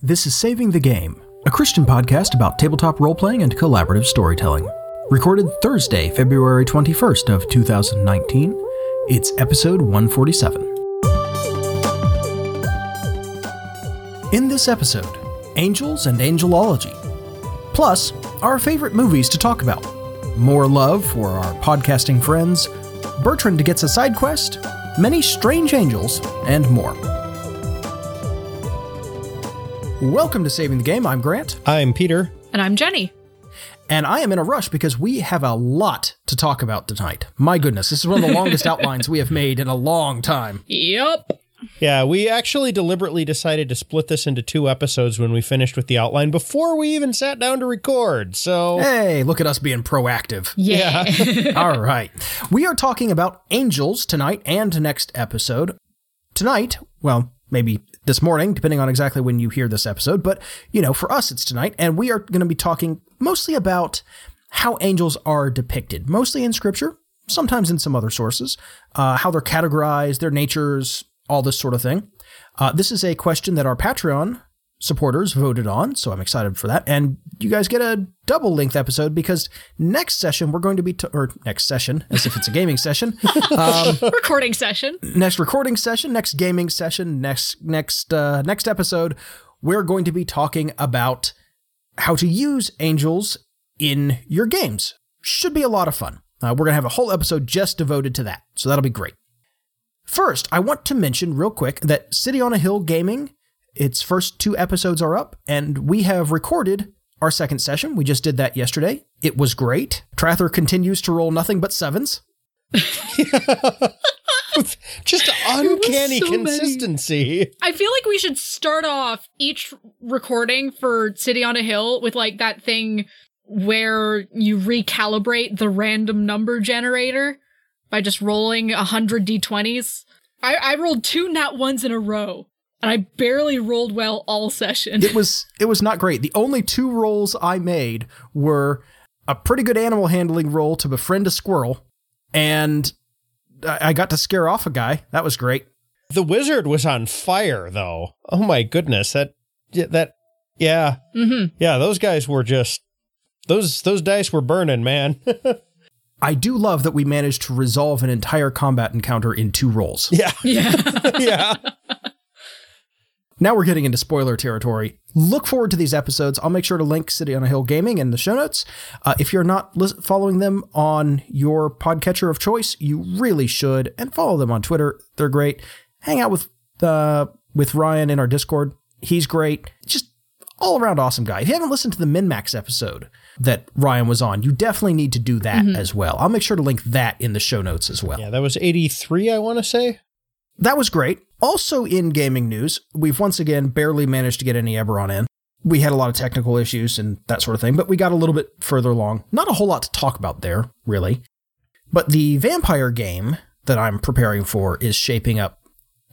This is Saving the Game, a Christian podcast about tabletop role playing and collaborative storytelling. Recorded Thursday, February 21st of 2019. It's episode 147. In this episode, angels and angelology. Plus, our favorite movies to talk about. More love for our podcasting friends. Bertrand gets a side quest, many strange angels, and more. Welcome to Saving the Game. I'm Grant, I'm Peter. And I'm Jenny. and I am in a rush because we have a lot to talk about tonight. My goodness, this is one of the longest outlines we have made in a long time. Yep. Yeah, we actually deliberately decided to split this into two episodes when we finished with the outline before we even sat down to record. So, Hey, look at us being proactive. Yeah. All right. We are talking about angels tonight and next episode. Tonight, well, maybe this morning, depending on exactly when you hear this episode, but you know, for us it's tonight, and we are going to be talking mostly about how angels are depicted, mostly in scripture, sometimes in some other sources, uh, how they're categorized, their natures, all this sort of thing. Uh, this is a question that our Patreon supporters voted on, so I'm excited for that. And you guys get a double length episode because next session we're going to be, t- or next session, as if it's a gaming session, Recording session. next recording session, next gaming session, next next uh, next episode, we're going to be talking about how to use angels in your games. Should be a lot of fun. Uh, we're gonna have a whole episode just devoted to that, so that'll be great. First, I want to mention real quick that City on a Hill Gaming, its first two episodes are up, and we have recorded our second session. We just did that yesterday. It was great. Trather continues to roll nothing but sevens. just uncanny so many. consistency. I feel like we should start off each recording for City on a Hill with like that thing where you recalibrate the random number generator by just rolling a hundred d20s. I, I rolled two nat ones in a row, and I barely rolled well all session. it was it was not great. The only two rolls I made were a pretty good animal handling roll to befriend a squirrel, and I I got to scare off a guy. That was great. The wizard was on fire, though. Oh my goodness, that yeah, that yeah, mm-hmm. yeah. Those guys were just those those dice were burning, man. I do love that we managed to resolve an entire combat encounter in two rolls. yeah, Yeah. yeah. Now we're getting into spoiler territory. Look forward to these episodes. I'll make sure to link City on a Hill Gaming in the show notes. Uh, if you're not lis- following them on your podcatcher of choice, you really should, and follow them on Twitter. They're great. Hang out with uh, with Ryan in our Discord. He's great. Just all around awesome guy. If you haven't listened to the MinMax episode that Ryan was on, you definitely need to do that as well. I'll make sure to link that in the show notes as well. Yeah, that was 83, I want to say. That was great. Also, in gaming news, we've once again barely managed to get any Eberron in. We had a lot of technical issues and that sort of thing, but we got a little bit further along. Not a whole lot to talk about there, really. But the vampire game that I'm preparing for is shaping up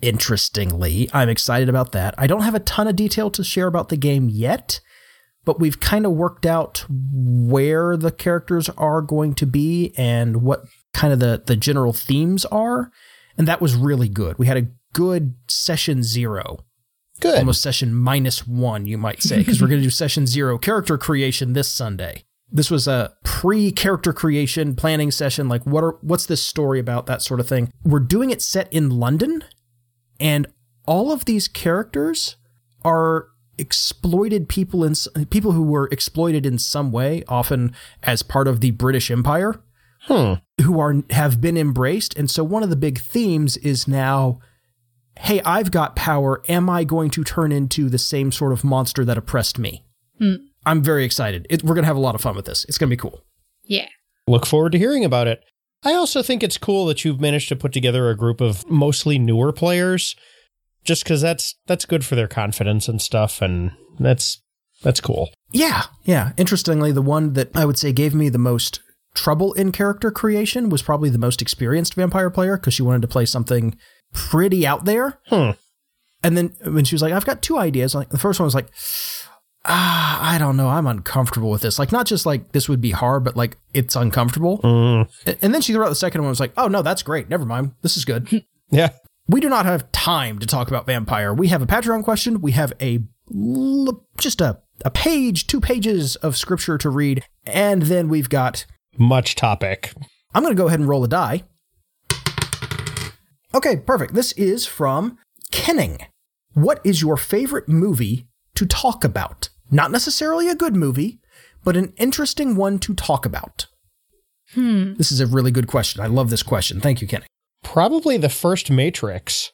interestingly. I'm excited about that. I don't have a ton of detail to share about the game yet, but we've kind of worked out where the characters are going to be and what kind of the, the general themes are. And that was really good. We had a good session zero, Good. almost session minus one, you might say, because we're going to do session zero character creation this Sunday. This was a pre-character creation planning session. Like, what are what's this story about? That sort of thing. We're doing it set in London, and all of these characters are exploited people in people who were exploited in some way, often as part of the British Empire Hmm. who are have been embraced and so one of the big themes is now hey i've got power. Am i going to turn into the same sort of monster that oppressed me? Hmm. I'm very excited. It, we're going to have a lot of fun with this. It's going to be cool. Yeah. Look forward to hearing about it. I also think it's cool that you've managed to put together a group of mostly newer players just cuz that's that's good for their confidence and stuff and that's that's cool. yeah yeah. Interestingly the one that i would say gave me the most trouble in character creation was probably the most experienced vampire player because she wanted to play something pretty out there Hmm. and then when she was like i've got two ideas like the first one was like ah, I don't know. I'm uncomfortable with this. Like, not just like this would be hard, but like it's uncomfortable. Mm. And then she threw out the second one was like, oh, no, that's great. Never mind. This is good. Yeah. we do not have time to talk about Vampire. We have a Patreon question. We have a just a, a page, two pages of scripture to read. And then we've got, Much topic. I'm going to go ahead and roll a die. Okay, perfect. This is from Kenning. What is your favorite movie to talk about? Not necessarily a good movie, but an interesting one to talk about. Hmm. This is a really good question. I love this question. Thank you, Kenning. Probably the first Matrix.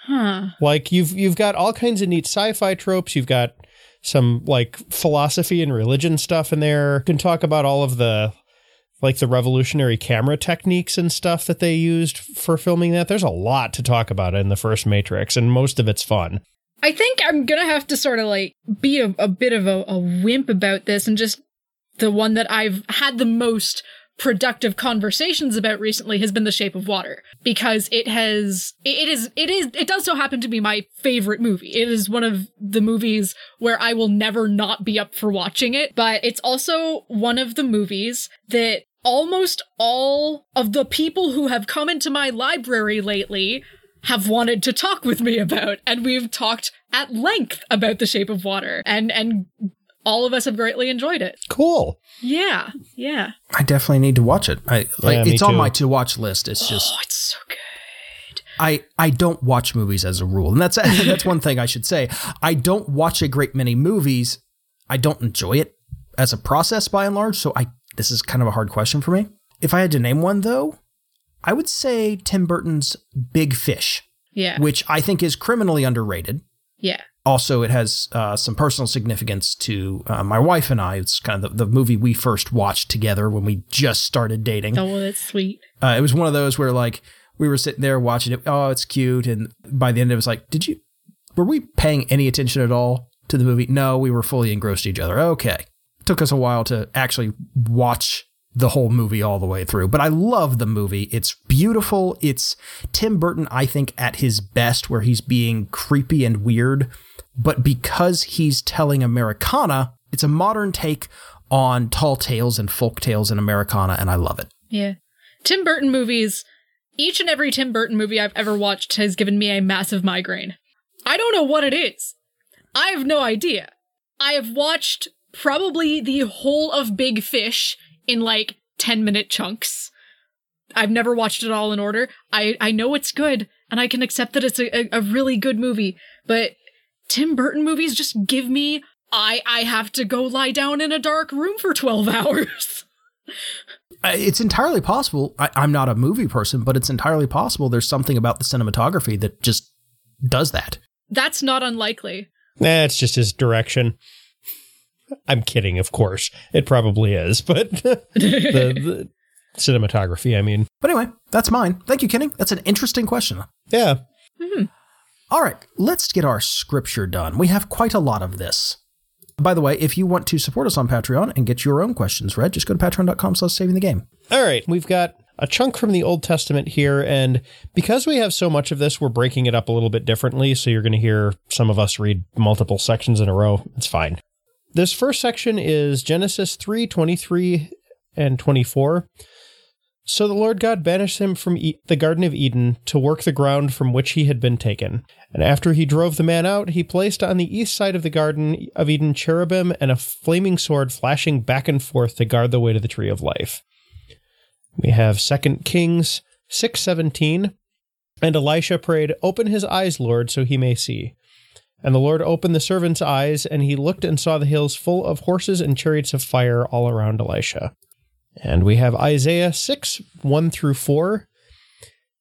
Huh. Like you've you've got all kinds of neat sci-fi tropes. You've got some like philosophy and religion stuff in there. You can talk about all of the like the revolutionary camera techniques and stuff that they used for filming that. There's a lot to talk about in the first Matrix, and most of it's fun. I think I'm gonna have to sort of like be a, a bit of a, a wimp about this and just the one that I've had the most productive conversations about recently has been The Shape of Water because it has it is it is it does so happen to be my favorite movie. It is one of the movies where I will never not be up for watching it, but it's also one of the movies that almost all of the people who have come into my library lately have wanted to talk with me about and we've talked at length about the shape of water and and all of us have greatly enjoyed it Cool. yeah yeah I definitely need to watch it. I like Yeah, me it's on my to watch list. It's oh, just oh it's so good I I don't watch movies as a rule, and that's that's one thing I should say. I don't watch a great many movies. I don't enjoy it as a process by and large. So I this is kind of a hard question for me. If I had to name one though, I would say Tim Burton's Big Fish, yeah which I think is criminally underrated. yeah Also, it has uh, some personal significance to uh, my wife and I. It's kind of the, the movie we first watched together when we just started dating. oh that's sweet Uh, it was one of those where like we were sitting there watching it. Oh, it's cute. And by the end, it was like, did you, were we paying any attention at all to the movie? No, we were fully engrossed in each other. Okay. Took us a while to actually watch the whole movie all the way through, but I love the movie. It's beautiful. It's Tim Burton, I think, at his best, where he's being creepy and weird. But because he's telling Americana, it's a modern take on tall tales and folk tales in Americana, and I love it. yeah tim burton movies each and every tim burton movie i've ever watched has given me a massive migraine i don't know what it is i have no idea i have watched probably the whole of big fish in like 10 minute chunks I've never watched it all in order. I, I know it's good, and I can accept that it's a, a, a really good movie, but Tim Burton movies just give me I I have to go lie down in a dark room for 12 hours. Uh, It's entirely possible. I, I'm not a movie person, but it's entirely possible there's something about the cinematography that just does that. That's not unlikely. Nah, it's just his direction. I'm kidding, of course. It probably is, but the, the cinematography, I mean. But anyway, that's mine. Thank you, Kenny. That's an interesting question. Yeah. Mm-hmm. All right, let's get our scripture done. We have quite a lot of this. By the way, if you want to support us on Patreon and get your own questions read, just go to patreon.com slash saving the game. All right. We've got a chunk from the Old Testament here. And because we have so much of this, we're breaking it up a little bit differently. So you're going to hear some of us read multiple sections in a row. It's fine. This first section is Genesis 3 23 and 24. So the Lord God banished him from e- the Garden of Eden to work the ground from which he had been taken. And after he drove the man out, he placed on the east side of the Garden of Eden cherubim and a flaming sword flashing back and forth to guard the way to the tree of life. We have 2 Kings 6:17 and Elisha prayed, "Open his eyes, Lord, so he may see." And the Lord opened the servant's eyes, and he looked and saw the hills full of horses and chariots of fire all around Elisha. And we have Isaiah 6 1 through 4.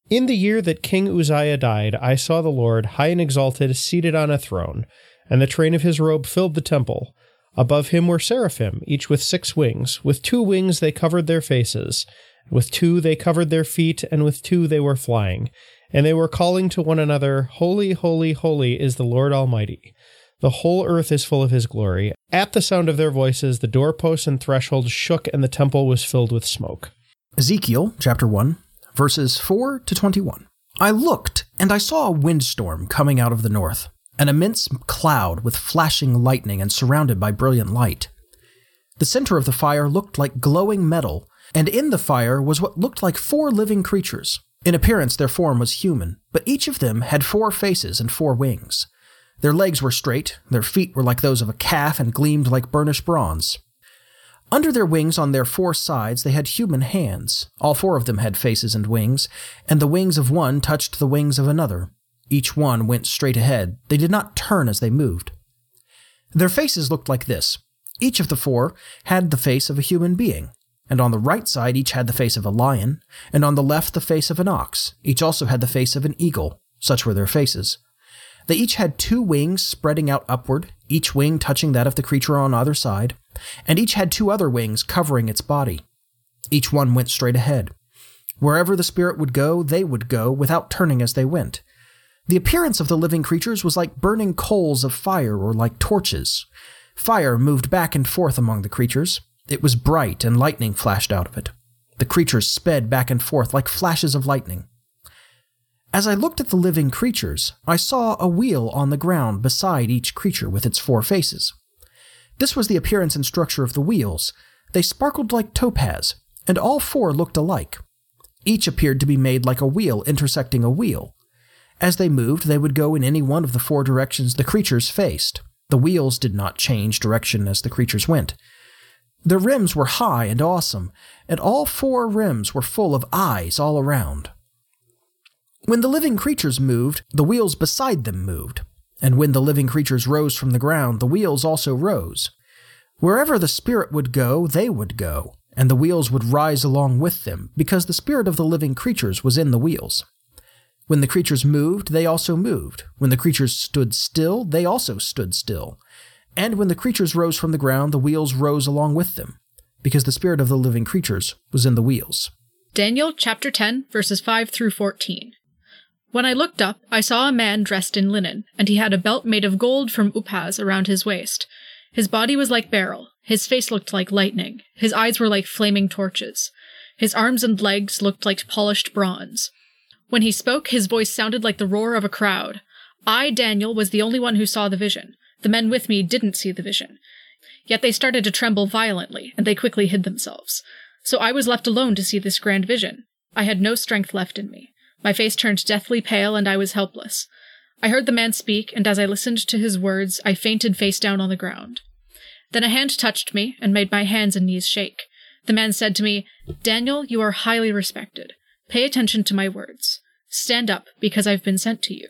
In the year that King Uzziah died, I saw the Lord, high and exalted, seated on a throne, and the train of his robe filled the temple. Above him were seraphim, each with six wings. With two wings they covered their faces, with two they covered their feet, and with two they were flying. And they were calling to one another, Holy, holy, holy is the Lord Almighty. The whole earth is full of his glory. At the sound of their voices, the doorposts and thresholds shook, and the temple was filled with smoke. Ezekiel chapter 1, verses 4 to 21. I looked, and I saw a windstorm coming out of the north, an immense cloud with flashing lightning and surrounded by brilliant light. The center of the fire looked like glowing metal, and in the fire was what looked like four living creatures. In appearance, their form was human, but each of them had four faces and four wings. Their legs were straight, their feet were like those of a calf and gleamed like burnished bronze. Under their wings on their four sides they had human hands. All four of them had faces and wings, and the wings of one touched the wings of another. Each one went straight ahead. They did not turn as they moved. Their faces looked like this. Each of the four had the face of a human being, and on the right side each had the face of a lion, and on the left the face of an ox. Each also had the face of an eagle. Such were their faces. They each had two wings spreading out upward, each wing touching that of the creature on either side, and each had two other wings covering its body. Each one went straight ahead. Wherever the spirit would go, they would go, without turning as they went. The appearance of the living creatures was like burning coals of fire or like torches. Fire moved back and forth among the creatures. It was bright, and lightning flashed out of it. The creatures sped back and forth like flashes of lightning. As I looked at the living creatures, I saw a wheel on the ground beside each creature with its four faces. This was the appearance and structure of the wheels. They sparkled like topaz, and all four looked alike. Each appeared to be made like a wheel intersecting a wheel. As they moved, they would go in any one of the four directions the creatures faced. The wheels did not change direction as the creatures went. The rims were high and awesome, and all four rims were full of eyes all around. When the living creatures moved, the wheels beside them moved, and when the living creatures rose from the ground, the wheels also rose. Wherever the Spirit would go, they would go, and the wheels would rise along with them, because the spirit of the living creatures was in the wheels. When the creatures moved, they also moved. When the creatures stood still, they also stood still. And when the creatures rose from the ground, the wheels rose along with them, because the spirit of the living creatures was in the wheels. Daniel chapter 10, verses 5 through 14. When I looked up, I saw a man dressed in linen, and he had a belt made of gold from Uphaz around his waist. His body was like beryl, his face looked like lightning, his eyes were like flaming torches. His arms and legs looked like polished bronze. When he spoke, his voice sounded like the roar of a crowd. I, Daniel, was the only one who saw the vision. The men with me didn't see the vision. Yet they started to tremble violently, and they quickly hid themselves. So I was left alone to see this grand vision. I had no strength left in me. My face turned deathly pale, and I was helpless. I heard the man speak, and as I listened to his words, I fainted face down on the ground. Then a hand touched me and made my hands and knees shake. The man said to me, Daniel, you are highly respected. Pay attention to my words. Stand up, because I've been sent to you.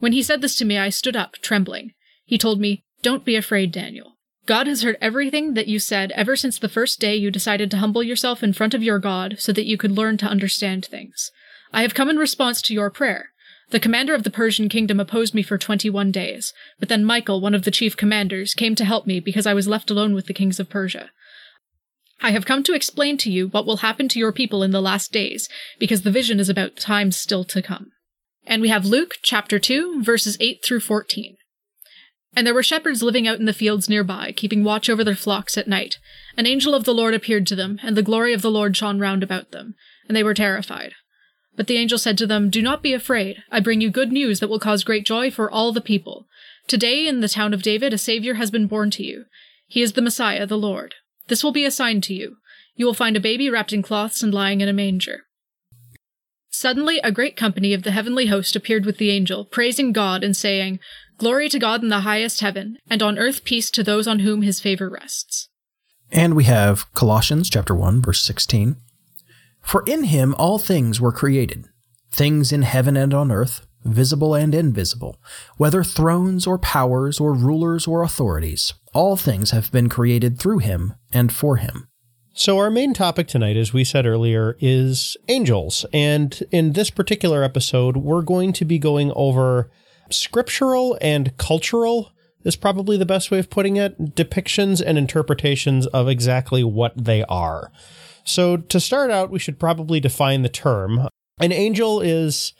When he said this to me, I stood up, trembling. He told me, Don't be afraid, Daniel. God has heard everything that you said ever since the first day you decided to humble yourself in front of your God so that you could learn to understand things. I have come in response to your prayer. The commander of the Persian kingdom opposed me for 21 days, but then Michael, one of the chief commanders, came to help me because I was left alone with the kings of Persia. I have come to explain to you what will happen to your people in the last days, because the vision is about times still to come. And we have Luke chapter 2, verses 8 through 14. And there were shepherds living out in the fields nearby, keeping watch over their flocks at night. An angel of the Lord appeared to them, and the glory of the Lord shone round about them, and they were terrified. But the angel said to them, Do not be afraid. I bring you good news that will cause great joy for all the people. Today, in the town of David, a Savior has been born to you. He is the Messiah, the Lord. This will be a sign to you. You will find a baby wrapped in cloths and lying in a manger. Suddenly, a great company of the heavenly host appeared with the angel, praising God and saying, Glory to God in the highest heaven, and on earth peace to those on whom his favor rests. And we have Colossians chapter 1 verse 16. For in him all things were created, things in heaven and on earth, visible and invisible, whether thrones or powers or rulers or authorities, all things have been created through him and for him. So, our main topic tonight, as we said earlier, is angels. And in this particular episode, we're going to be going over scriptural and cultural, is probably the best way of putting it, depictions and interpretations of exactly what they are. So, to start out, we should probably define the term. An angel is,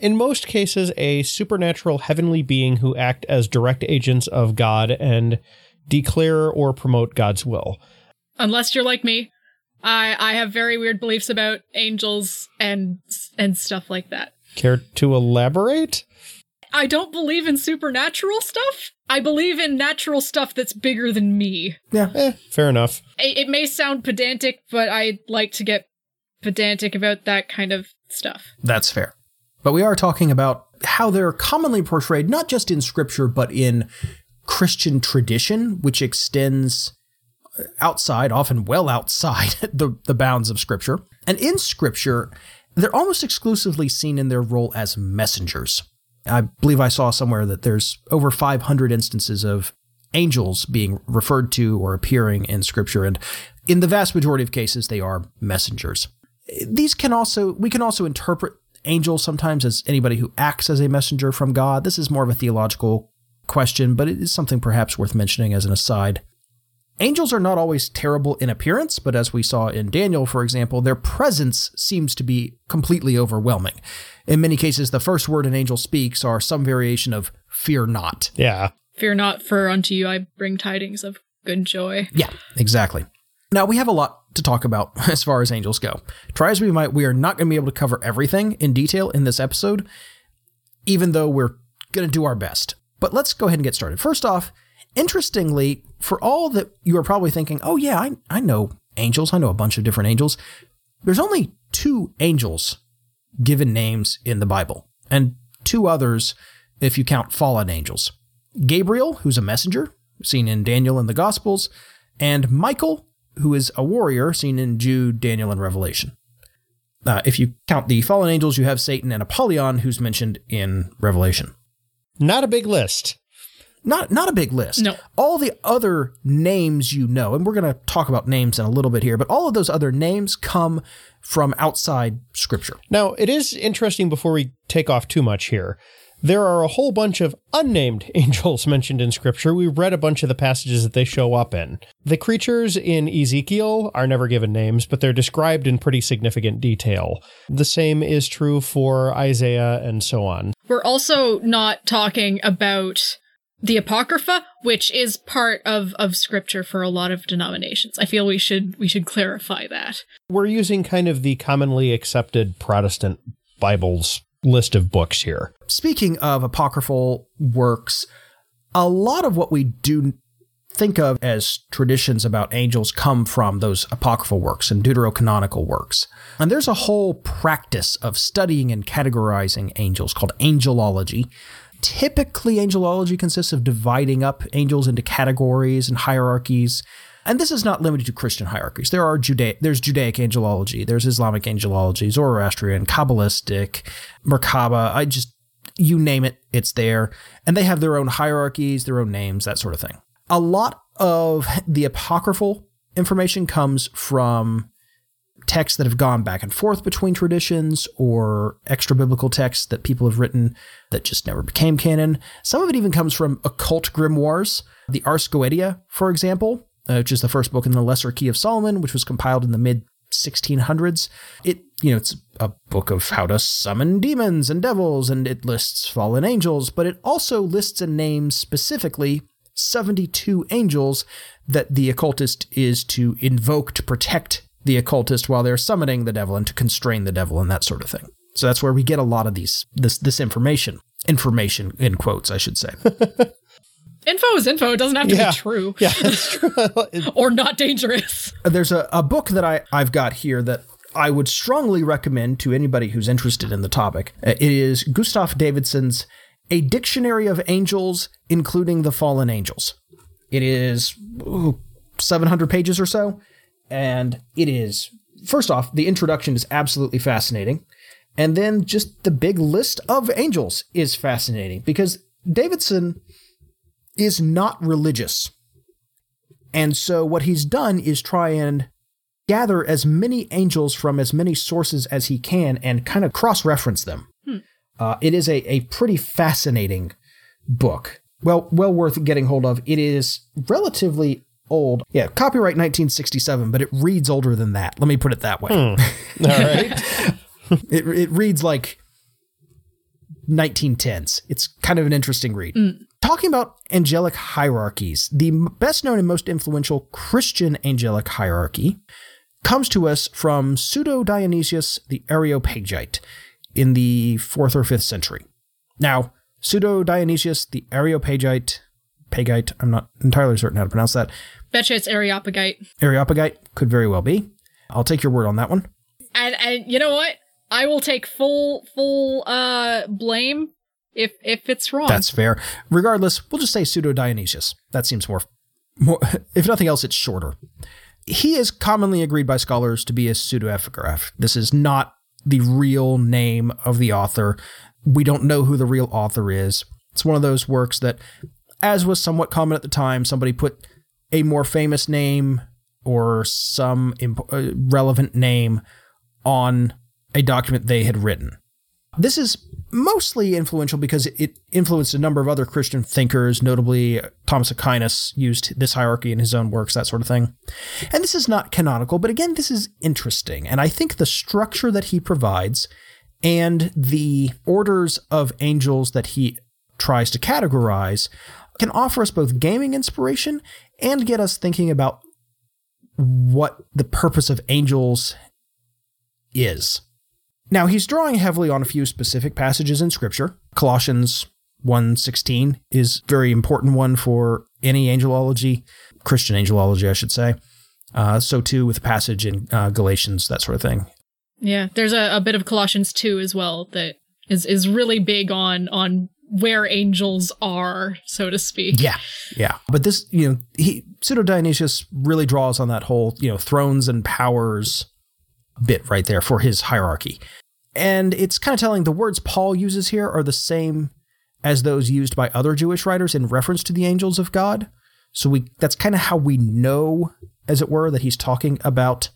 in most cases, a supernatural heavenly being who act as direct agents of God and declare or promote God's will. Unless you're like me, I I have very weird beliefs about angels and and stuff like that. Care to elaborate? I don't believe in supernatural stuff. I believe in natural stuff that's bigger than me. Yeah. Eh, fair enough. It, it may sound pedantic, but I like to get pedantic about that kind of stuff. That's fair. But we are talking about how they're commonly portrayed, not just in scripture, but in Christian tradition, which extends outside, often well outside the, the bounds of scripture. And in scripture, they're almost exclusively seen in their role as messengers. I believe I saw somewhere that there's over 500 instances of angels being referred to or appearing in scripture. And in the vast majority of cases, they are messengers. These can also, we can also interpret angels sometimes as anybody who acts as a messenger from God. This is more of a theological question, but it is something perhaps worth mentioning as an aside. Angels are not always terrible in appearance, but as we saw in Daniel, for example, their presence seems to be completely overwhelming. In many cases, the first word an angel speaks are some variation of fear not. Yeah. Fear not, for unto you I bring tidings of good joy. Yeah, exactly. Now, we have a lot to talk about as far as angels go. Try as we might, we are not going to be able to cover everything in detail in this episode, even though we're going to do our best. But let's go ahead and get started. First off, interestingly, for all that you are probably thinking, oh, yeah, I, I know angels, I know a bunch of different angels, there's only two angels given names in the Bible, and two others if you count fallen angels Gabriel, who's a messenger, seen in Daniel and the Gospels, and Michael, who is a warrior, seen in Jude, Daniel, and Revelation. Uh, if you count the fallen angels, you have Satan and Apollyon, who's mentioned in Revelation. Not a big list. Not not a big list. No. All the other names you know, and we're going to talk about names in a little bit here, but all of those other names come from outside scripture. Now, it is interesting before we take off too much here. There are a whole bunch of unnamed angels mentioned in scripture. We've read a bunch of the passages that they show up in. The creatures in Ezekiel are never given names, but they're described in pretty significant detail. The same is true for Isaiah and so on. We're also not talking about the Apocrypha, which is part of, of scripture for a lot of denominations. I feel we should we should clarify that. We're using kind of the commonly accepted Protestant Bibles list of books here. Speaking of apocryphal works, a lot of what we do think of as traditions about angels come from those apocryphal works and deuterocanonical works. And there's a whole practice of studying and categorizing angels called angelology. Typically, angelology consists of dividing up angels into categories and hierarchies. And this is not limited to Christian hierarchies. There are Juda- there's Judaic angelology, there's Islamic angelology, Zoroastrian, Kabbalistic, Merkaba. I just you name it, it's there. And they have their own hierarchies, their own names, that sort of thing. A lot of the apocryphal information comes from texts that have gone back and forth between traditions or extra biblical texts that people have written that just never became canon. Some of it even comes from occult grimoires. The Ars Goetia, for example, uh, which is the first book in the Lesser Key of Solomon, which was compiled in the mid 1600s. It, you know, it's a book of how to summon demons and devils, and it lists fallen angels, but it also lists and names specifically 72 angels that the occultist is to invoke to protect the occultist while they're summoning the devil and to constrain the devil and that sort of thing. So that's where we get a lot of these this this information. Information in quotes, I should say. Info is info. It doesn't have to Yeah. be true Yeah, that's true. or not dangerous. There's a, a book that I, I've got here that I would strongly recommend to anybody who's interested in the topic. Uh, It is Gustav Davidson's A Dictionary of Angels, including the Fallen Angels. It is ooh, 700 pages or so, and it is, first off, the introduction is absolutely fascinating. And then just the big list of angels is fascinating because Davidson is not religious. And so what he's done is try and gather as many angels from as many sources as he can and kind of cross reference them. Uh, it is a, a pretty fascinating book. Well, well worth getting hold of. It is relatively old. Yeah, copyright 1967, but it reads older than that. Let me put it that way. Hmm. All right. It, it reads like 1910s. It's kind of an interesting read. Mm. Talking about angelic hierarchies, the best known and most influential Christian angelic hierarchy comes to us from Pseudo Dionysius the Areopagite in the 4th or 5th century. Now, Pseudo Dionysius the Areopagite, Pagite, I'm not entirely certain how to pronounce that. Betcha it's Areopagite. Areopagite could very well be. I'll take your word on that one. And and you know what? I will take full full uh blame if if it's wrong. That's fair. Regardless, we'll just say pseudo Dionysius. That seems more, more. If nothing else, it's shorter. He is commonly agreed by scholars to be a pseudo epigraph. This is not the real name of the author. We don't know who the real author is. It's one of those works that, as was somewhat common at the time, somebody put a more famous name or some imp- uh, relevant name on a document they had written. This is mostly influential because it influenced a number of other Christian thinkers, notably Thomas Aquinas used this hierarchy in his own works, that sort of thing. And this is not canonical, but again, this is interesting. And I think the structure that he provides and the orders of angels that he tries to categorize can offer us both gaming inspiration and get us thinking about what the purpose of angels is. Now, he's drawing heavily on a few specific passages in scripture. Colossians 1:16 is a very important one for any angelology, Christian angelology, I should say. Uh, so too with the passage in uh, Galatians, that sort of thing. Yeah, there's a, a bit of Colossians 2 as well that is is really big on on where angels are, so to speak. Yeah, yeah. But this, you know, he Pseudo Dionysius really draws on that whole, you know, thrones and powers bit right there for his hierarchy. And it's kind of telling the words Paul uses here are the same as those used by other Jewish writers in reference to the angels of God. So we that's kind of how we know, as it were, that he's talking about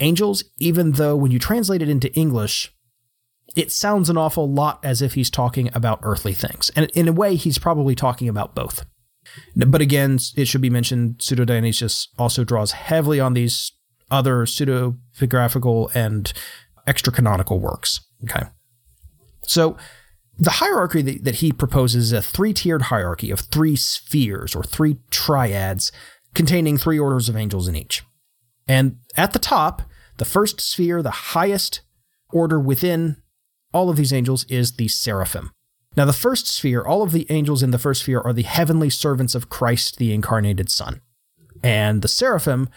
angels, even though when you translate it into English, it sounds an awful lot as if he's talking about earthly things. And in a way, he's probably talking about both. But again, it should be mentioned Pseudo Dionysius also draws heavily on these other pseudepigraphical and extra canonical works. Okay. So the hierarchy that, that he proposes is a three tiered hierarchy of three spheres or three triads containing three orders of angels in each. And at the top, the first sphere, the highest order within all of these angels, is the seraphim. Now, the first sphere, all of the angels in the first sphere are the heavenly servants of Christ, the incarnated Son. And the seraphim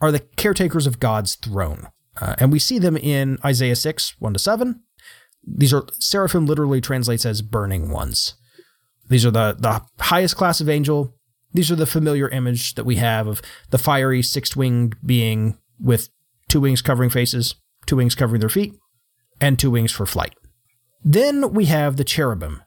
are the caretakers of God's throne. Uh, and we see them in Isaiah 6, 1 to 7. These are seraphim literally translates as burning ones. These are the, the highest class of angel. These are the familiar image that we have of the fiery six winged being with two wings covering faces, two wings covering their feet, and two wings for flight. Then we have the cherubim.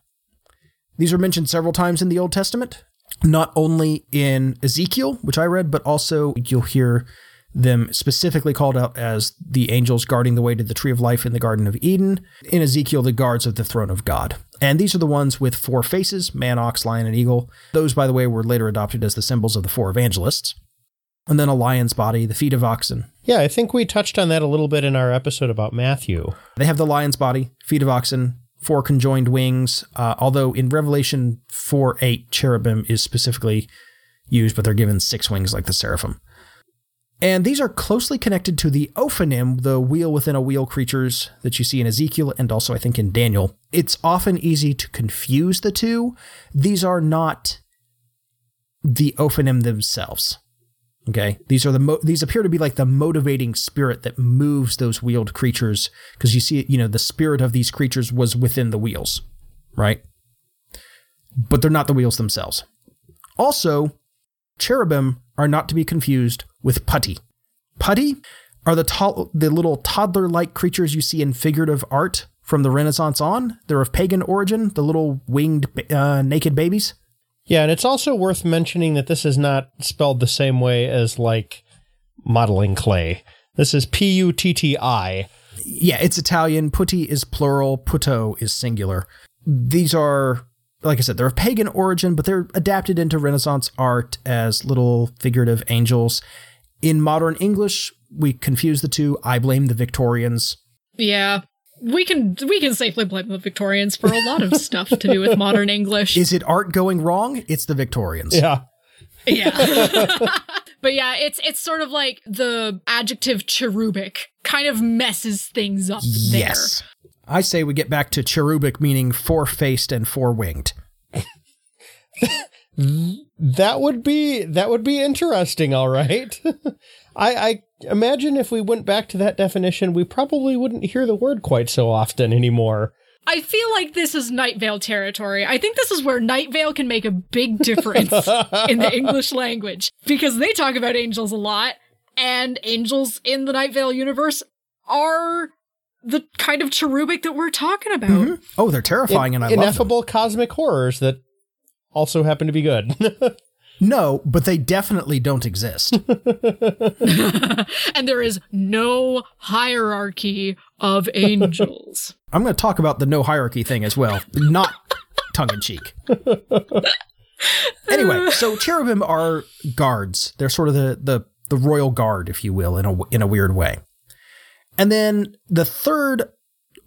These are mentioned several times in the Old Testament, not only in Ezekiel, which I read, but also you'll hear them specifically called out as the angels guarding the way to the tree of life in the Garden of Eden. In Ezekiel, the guards of the throne of God. And these are the ones with four faces man, ox, lion, and eagle. Those, by the way, were later adopted as the symbols of the four evangelists. And then a lion's body, the feet of oxen. Yeah, I think we touched on that a little bit in our episode about Matthew. They have the lion's body, feet of oxen, four conjoined wings. Uh, although in Revelation 4 8, cherubim is specifically used, but they're given six wings like the seraphim. And these are closely connected to the Ophanim, the wheel within a wheel creatures that you see in Ezekiel and also I think in Daniel. It's often easy to confuse the two. These are not the Ophanim themselves. Okay, these are the mo- these appear to be like the motivating spirit that moves those wheeled creatures because you see, you know, the spirit of these creatures was within the wheels, right? But they're not the wheels themselves. Also, cherubim are not to be confused with putti. Putti are the to- the little toddler-like creatures you see in figurative art from the Renaissance on. They're of pagan origin, the little winged uh, naked babies. Yeah, and it's also worth mentioning that this is not spelled the same way as like modeling clay. This is P U T T I. Yeah, it's Italian. Putti is plural, putto is singular. These are like I said, they're of pagan origin, but they're adapted into Renaissance art as little figurative angels. In modern English, we confuse the two. I blame the Victorians. Yeah. We can we can safely blame the Victorians for a lot of stuff to do with modern English. Is it art going wrong? It's the Victorians. Yeah. Yeah. but yeah, it's it's sort of like the adjective cherubic kind of messes things up there. Yes. I say we get back to cherubic meaning four-faced and four-winged. That would be that would be interesting, all right. I, I imagine if we went back to that definition, we probably wouldn't hear the word quite so often anymore. I feel like this is Night Vale territory. I think this is where Night Vale can make a big difference in the English language because they talk about angels a lot, and angels in the Night Vale universe are the kind of cherubic that we're talking about. Mm-hmm. Oh, they're terrifying, and I love. Ineffable cosmic horrors that also happen to be good. No, but they definitely don't exist. and there is no hierarchy of angels. I'm going to talk about the no hierarchy thing as well, not tongue in cheek. anyway, so cherubim are guards. They're sort of the, the the royal guard, if you will, in a in a weird way. And then the third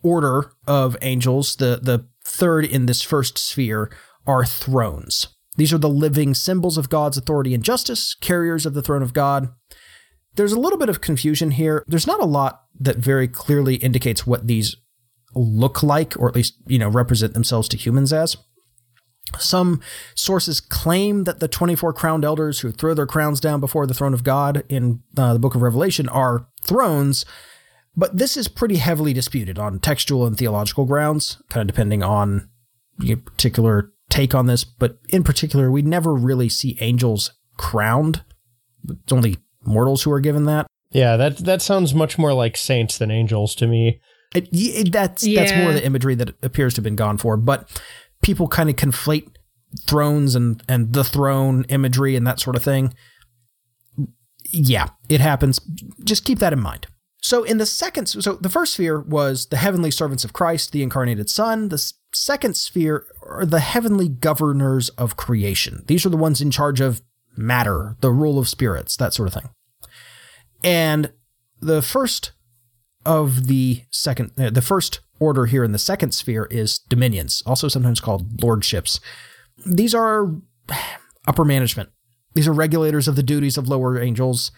order of angels, the the third in this first sphere, are thrones. These are the living symbols of God's authority and justice, carriers of the throne of God. There's a little bit of confusion here. There's not a lot that very clearly indicates what these look like, or at least, you know, represent themselves to humans as. Some sources claim that the 24 crowned elders who throw their crowns down before the throne of God in uh, the book of Revelation are thrones, but this is pretty heavily disputed on textual and theological grounds, kind of depending on your particular take on this, but in particular, we never really see angels crowned. It's only mortals who are given that. yeah, that that sounds much more like saints than angels to me. It, it, that's that's more Yeah. the imagery that appears to have been gone for. But people kind of conflate thrones and and the throne imagery and that sort of thing. Yeah, it happens. Just keep that in mind. So in the second, so the first sphere was the heavenly servants of Christ, the incarnated Son. The s- second sphere are the heavenly governors of creation. These are the ones in charge of matter, the rule of spirits, that sort of thing. And the first of the second, uh, the first order here in the second sphere is dominions, also sometimes called lordships. These are upper management. These are regulators of the duties of lower angels,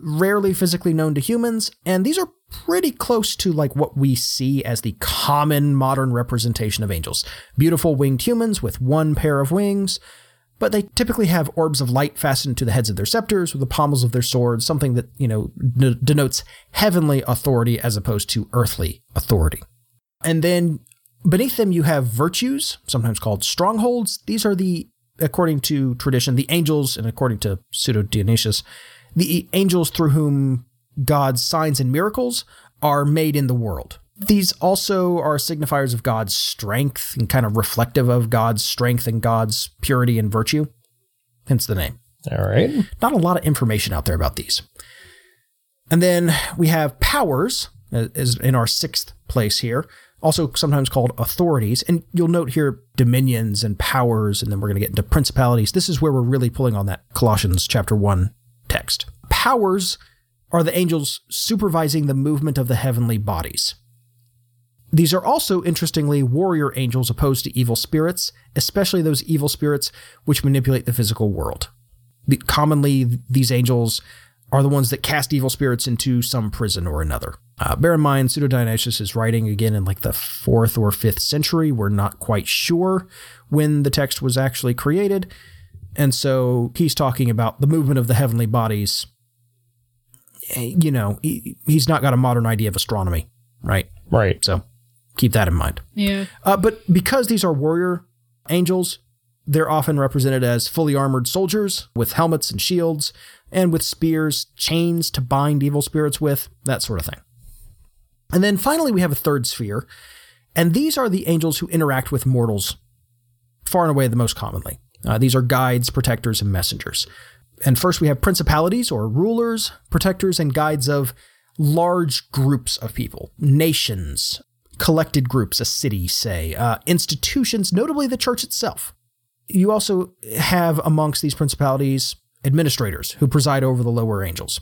rarely physically known to humans, and these are pretty close to like what we see as the common modern representation of angels. Beautiful winged humans with one pair of wings, but they typically have orbs of light fastened to the heads of their scepters or the pommels of their swords, something that, you know, n- denotes heavenly authority as opposed to earthly authority. And then beneath them, you have virtues, sometimes called strongholds. These are the, according to tradition, the angels, and according to Pseudo Dionysius, the angels through whom God's signs and miracles are made in the world. These also are signifiers of God's strength and kind of reflective of God's strength and God's purity and virtue, hence the name All right. not a lot of information out there about these. And then we have powers, uh, is in our sixth place here, also sometimes called authorities. And you'll note here dominions and powers, and then we're going to get into principalities. This is where we're really pulling on that Colossians chapter 1 text. Powers are the angels supervising the movement of the heavenly bodies. These are also, interestingly, warrior angels opposed to evil spirits, especially those evil spirits which manipulate the physical world. Commonly, these angels are the ones that cast evil spirits into some prison or another. Uh, bear in mind, Pseudo Dionysius is writing again in like the fourth or fifth century. We're not quite sure when the text was actually created. And so he's talking about the movement of the heavenly bodies. Eh, You know, he, he's not got a modern idea of astronomy, right? Right. So keep that in mind. Yeah. Uh, but because these are warrior angels, they're often represented as fully armored soldiers with helmets and shields and with spears, chains to bind evil spirits with, that sort of thing. And then finally, we have a third sphere, and these are the angels who interact with mortals far and away the most commonly. Uh, these are guides, protectors, and messengers. And first, we have principalities or rulers, protectors, and guides of large groups of people, nations, collected groups, a city, say, uh, institutions, notably the church itself. You also have amongst these principalities administrators who preside over the lower angels.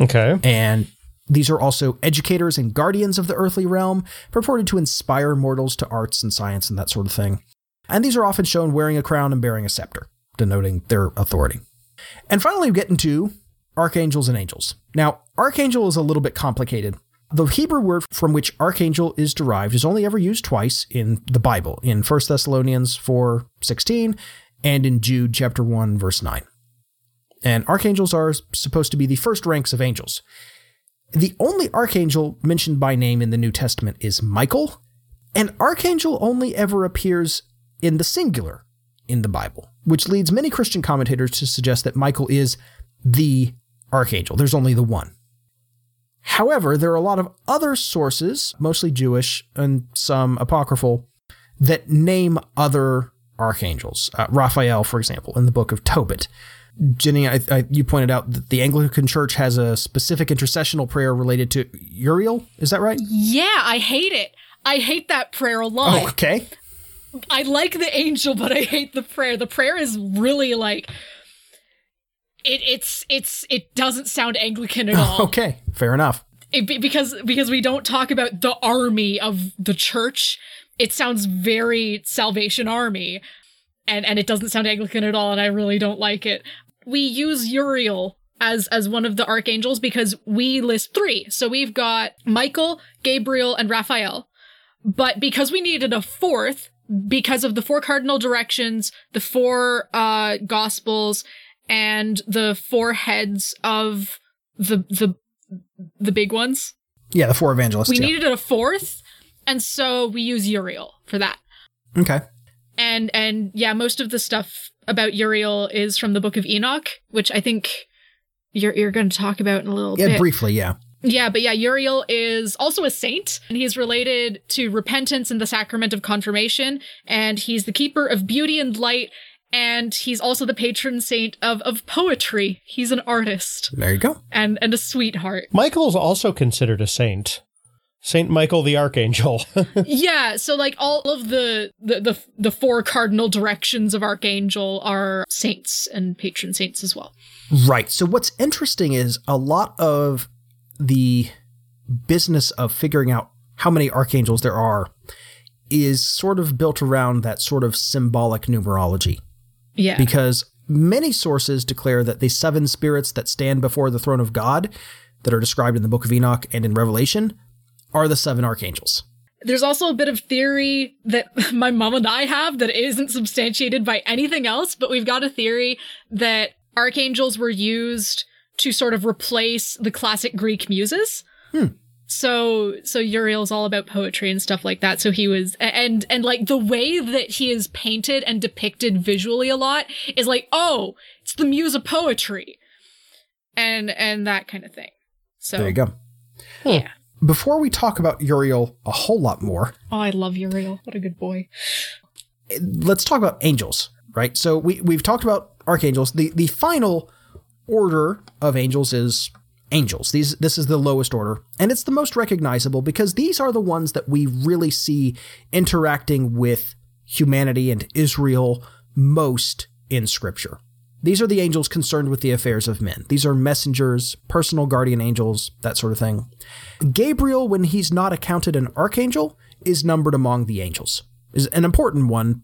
Okay. And these are also educators and guardians of the earthly realm, purported to inspire mortals to arts and science and that sort of thing. And these are often shown wearing a crown and bearing a scepter, denoting their authority. And finally, we get into archangels and angels. Now, archangel is a little bit complicated. The Hebrew word from which archangel is derived is only ever used twice in the Bible, in 1 Thessalonians 4:16 and in Jude chapter 1 verse 9. And archangels are supposed to be the first ranks of angels. The only archangel mentioned by name in the New Testament is Michael, And archangel only ever appears in the singular in the Bible, which leads many Christian commentators to suggest that Michael is the archangel. There's only the one. However, there are a lot of other sources, mostly Jewish and some apocryphal, that name other archangels. Uh, Raphael, for example, in the book of Tobit. Jenny, I, I, you pointed out that the Anglican Church has a specific intercessional prayer related to Uriel. Is that right? Yeah, I hate it. I hate that prayer a lot. Oh, okay. I like the angel, but I hate the prayer. The prayer is really like it. It's it's it doesn't sound Anglican at all. okay, fair enough. It, because because we don't talk about the army of the church. It sounds very Salvation Army, and and it doesn't sound Anglican at all. And I really don't like it. We use Uriel as as one of the archangels because we list three. So we've got Michael, Gabriel, and Raphael. But because we needed a fourth, because of the four cardinal directions, the four uh gospels, and the four heads of the the the big ones. Yeah, the four evangelists. We yeah. needed a fourth, and so we use Uriel for that. Okay. And and yeah, most of the stuff about Uriel is from the Book of Enoch, which I think you're you're going to talk about in a little Yeah, bit. briefly, yeah. Yeah, but yeah, Uriel is also a saint, and he's related to repentance and the sacrament of confirmation, and he's the keeper of beauty and light, and he's also the patron saint of, of poetry. He's an artist There you go. and and a sweetheart. Michael's also considered a saint. Saint Michael the Archangel. yeah, so like all of the, the the the four cardinal directions of archangel are saints and patron saints as well. Right. So what's interesting is a lot of the business of figuring out how many archangels there are is sort of built around that sort of symbolic numerology Yeah. because many sources declare that the seven spirits that stand before the throne of God that are described in the book of Enoch and in Revelation are the seven archangels. There's also a bit of theory that my mom and I have that isn't substantiated by anything else, but we've got a theory that archangels were used to sort of replace the classic Greek muses. Hmm. So so Uriel's all about poetry and stuff like that. So he was and and like the way that he is painted and depicted visually a lot is like, oh, it's the muse of poetry. And and that kind of thing. So There you go. Yeah. Before we talk about Uriel a whole lot more, Oh, I love Uriel. What a good boy. let's talk about angels, right? So we we've talked about archangels. The the final order of angels is angels. These this is the lowest order, and it's the most recognizable because these are the ones that we really see interacting with humanity and Israel most in scripture. These are the angels concerned with the affairs of men. These are messengers, personal guardian angels, that sort of thing. Gabriel, when he's not accounted an archangel, is numbered among the angels. Is an important one,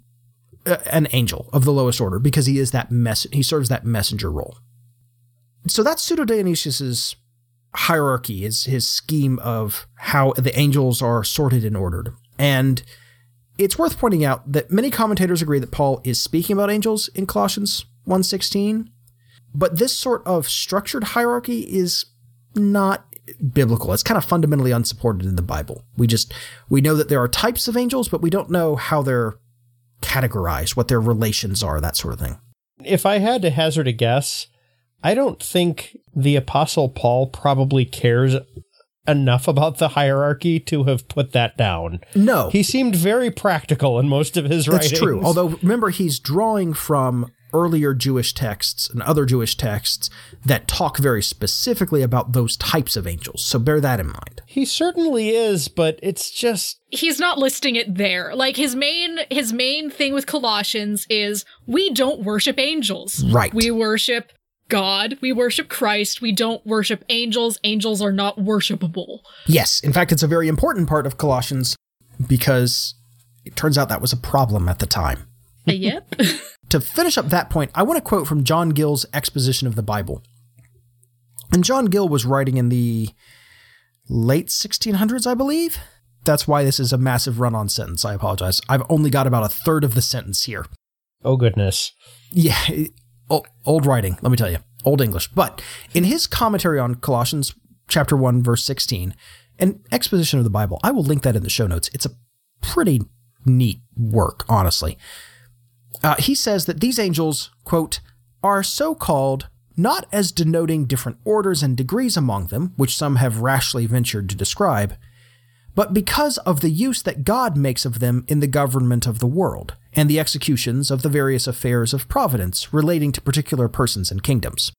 uh, an angel of the lowest order, because he is that mess. He serves that messenger role. So that's Pseudo Dionysius's hierarchy, is his scheme of how the angels are sorted and ordered. And it's worth pointing out that many commentators agree that Paul is speaking about angels in Colossians 1:16, but this sort of structured hierarchy is not biblical. It's kind of fundamentally unsupported in the Bible. We just we know that there are types of angels, but we don't know how they're categorized, what their relations are, that sort of thing. if I had to hazard a guess, I don't think the Apostle Paul probably cares enough about the hierarchy to have put that down. No, He seemed very practical in most of his writings. that's true. Although remember, he's drawing from earlier Jewish texts and other Jewish texts that talk very specifically about those types of angels. So bear that in mind. he certainly is, but it's just he's not listing it there. Like his main his main thing with Colossians is we don't worship angels. Right. We worship God. We worship Christ. We don't worship angels. Angels are not worshipable. Yes, in fact, it's a very important part of Colossians because it turns out that was a problem at the time. Uh, yep. to finish up that point, I want to quote from John Gill's exposition of the Bible. And John Gill was writing in the late 1600s, I believe. That's why this is a massive run on sentence. I apologize. I've only got about a third of the sentence here. oh goodness. Yeah, o- old writing, let me tell you. Old English. But in his commentary on Colossians chapter 1 verse 16, an exposition of the Bible, I will link that in the show notes. It's a pretty neat work, honestly. Uh, he says that these angels, quote, are so called not as denoting different orders and degrees among them, which some have rashly ventured to describe, but because of the use that God makes of them in the government of the world, and the executions of the various affairs of providence relating to particular persons and kingdoms.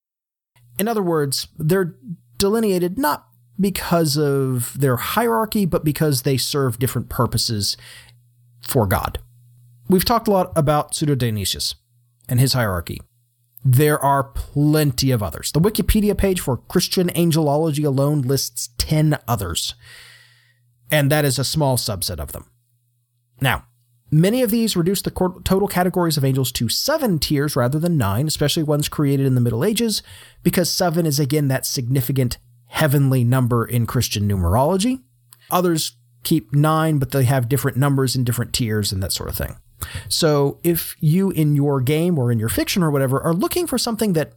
In other words, they're delineated not because of their hierarchy, but because they serve different purposes for God. We've talked a lot about Pseudo Dionysius and his hierarchy. There are plenty of others. The Wikipedia page for Christian angelology alone lists 10 others, and that is a small subset of them. Now, many of these reduce the total categories of angels to seven tiers rather than nine, especially ones created in the Middle Ages, because seven is again that significant heavenly number in Christian numerology. Others keep nine, but they have different numbers in different tiers and that sort of thing. So if you in your game or in your fiction or whatever are looking for something that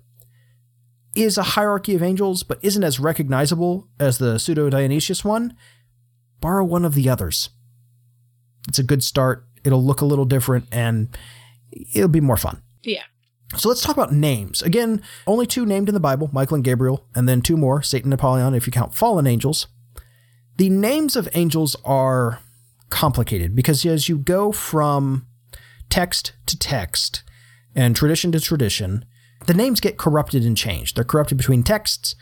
is a hierarchy of angels but isn't as recognizable as the pseudo Dionysius one, borrow one of the others. It's a good start. It'll look a little different and it'll be more fun. Yeah. So let's talk about names. Again, only two named in the Bible, Michael and Gabriel, and then two more, Satan and Apollyon, if you count fallen angels. The names of angels are complicated because as you go from text to text and tradition to tradition, the names get corrupted and changed. They're corrupted between texts,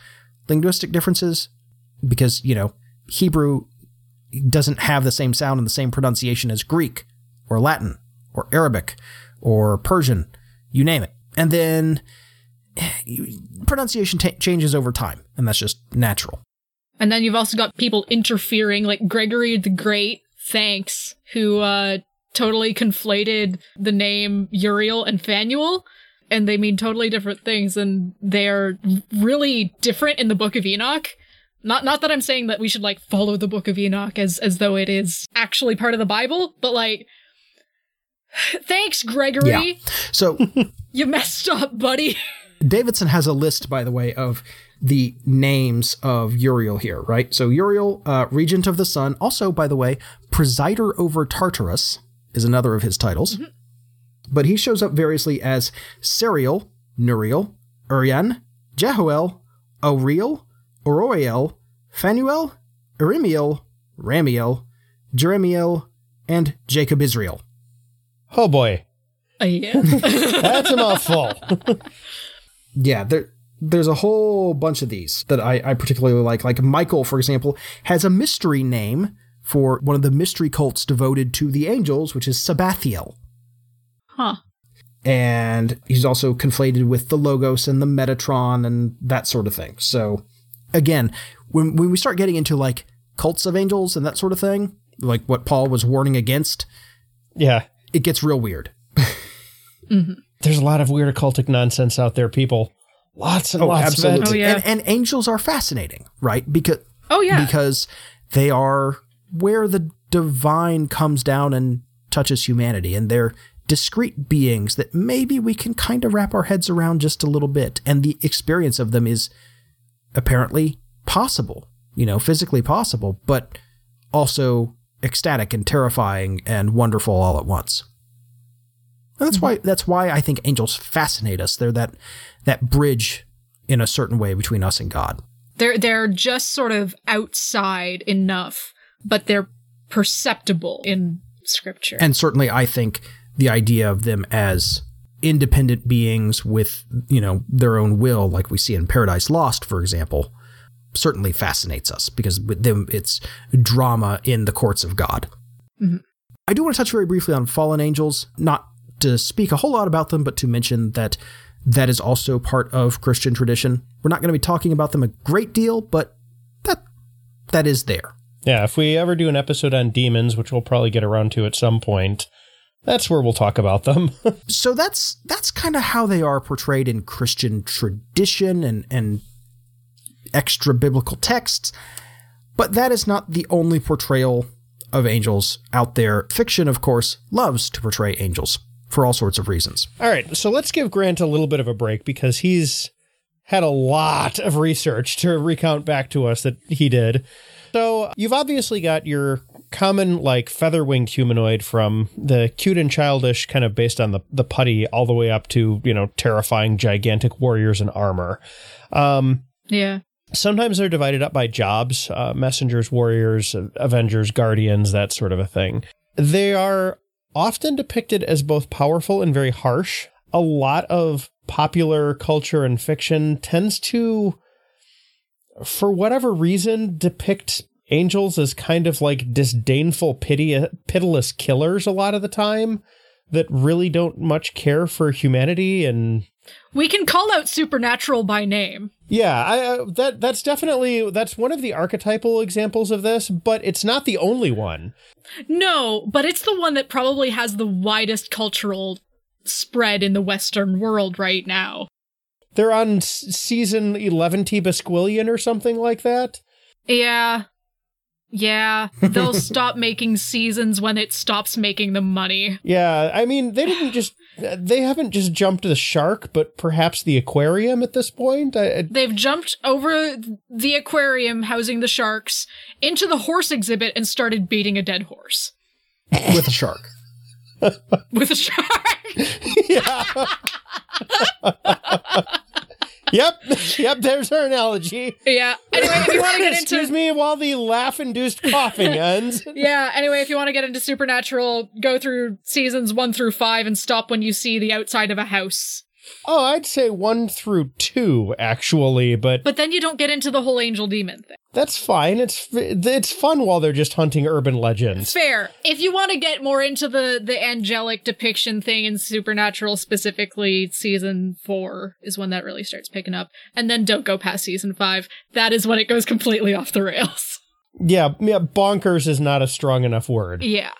linguistic differences, because, you know, Hebrew doesn't have the same sound and the same pronunciation as Greek or Latin or Arabic or Persian, you name it. And then pronunciation t- changes over time, and that's just natural. And then you've also got people interfering, like Gregory the Great, thanks, who uh, totally conflated the name Uriel and Phanuel, and they mean totally different things, and they're really different in the Book of Enoch. Not not that I'm saying that we should like follow the Book of Enoch as as though it is actually part of the Bible, but like thanks, Gregory. Yeah. So you messed up, buddy. Davidson has a list, by the way, of the names of Uriel here, right? So Uriel, uh, regent of the sun, also, by the way, presider over Tartarus, is another of his titles. Mm-hmm. But he shows up variously as Sariel, Nuriel, Urian, Jehuel, Auriel, Oroiel, Phanuel, Urimiel, Ramiel, Jeremiel, and Jacob Israel. Oh boy. Uh, yeah. That's a mouthful. yeah, there, there's a whole bunch of these that I, I particularly like. Like Michael, for example, has a mystery name for one of the mystery cults devoted to the angels, which is Sabathiel. Huh. And he's also conflated with the Logos and the Metatron and that sort of thing. So, again, when, when we start getting into like cults of angels and that sort of thing, like what Paul was warning against, yeah, it gets real weird. mm-hmm. There's a lot of weird occultic nonsense out there, people. Lots and oh, lots absolutely. of it. Oh, yeah. and, and angels are fascinating, right? Because oh yeah, because they are where the divine comes down and touches humanity, and they're discrete beings that maybe we can kind of wrap our heads around just a little bit. And the experience of them is apparently possible, you know, physically possible, but also ecstatic and terrifying and wonderful all at once. And that's mm-hmm. why that's why I think angels fascinate us. They're that that bridge in a certain way between us and God. They're they're just sort of outside enough but they're perceptible in scripture. And certainly, I think the idea of them as independent beings with, you know, their own will, like we see in Paradise Lost, for example, certainly fascinates us because with them, it's drama in the courts of God. Mm-hmm. I do want to touch very briefly on fallen angels, not to speak a whole lot about them, but to mention that that is also part of Christian tradition. We're not going to be talking about them a great deal, but that that is there. Yeah, if we ever do an episode on demons, which we'll probably get around to at some point, that's where we'll talk about them. so that's that's kind of how they are portrayed in Christian tradition and and extra biblical texts. But that is not the only portrayal of angels out there. Fiction, of course, loves to portray angels for all sorts of reasons. All right, so let's give Grant a little bit of a break because he's had a lot of research to recount back to us that he did. So you've obviously got your common like feather winged humanoid from the cute and childish kind of based on the the putti all the way up to you know terrifying gigantic warriors in armor. Um, Yeah. sometimes they're divided up by jobs uh, messengers warriors avengers guardians that sort of a thing they are often depicted as both powerful and very harsh a lot of popular culture and fiction tends to for whatever reason depict angels as kind of like disdainful pity pitiless killers a lot of the time that really don't much care for humanity and We can call out Supernatural by name. yeah, I, uh, that that's definitely that's one of the archetypal examples of this, but it's not the only one. No, but it's the one that probably has the widest cultural spread in the Western world right now. They're on s- season eleven T Basquillion or something like that. Yeah. Yeah. They'll stop making seasons when it stops making them money. Yeah, I mean they didn't just they haven't just jumped the shark, but perhaps the aquarium at this point. I, I- They've jumped over the aquarium housing the sharks into the horse exhibit and started beating a dead horse with a shark. with a shark. yeah. Yep, yep. There's her analogy. yeah. Anyway, if you want to get into Excuse me while the laugh-induced coughing ends. Yeah, anyway, if you want to get into Supernatural, go through seasons one through five and stop when you see the outside of a house. Oh, I'd say one through two, actually, but But then you don't get into the whole angel demon thing. that's fine. It's it's fun while they're just hunting urban legends. Fair. If you want to get more into the the angelic depiction thing in Supernatural specifically, season four is when that really starts picking up. And then don't go past season five. That is when it goes completely off the rails. Yeah, yeah. Bonkers is not a strong enough word. Yeah,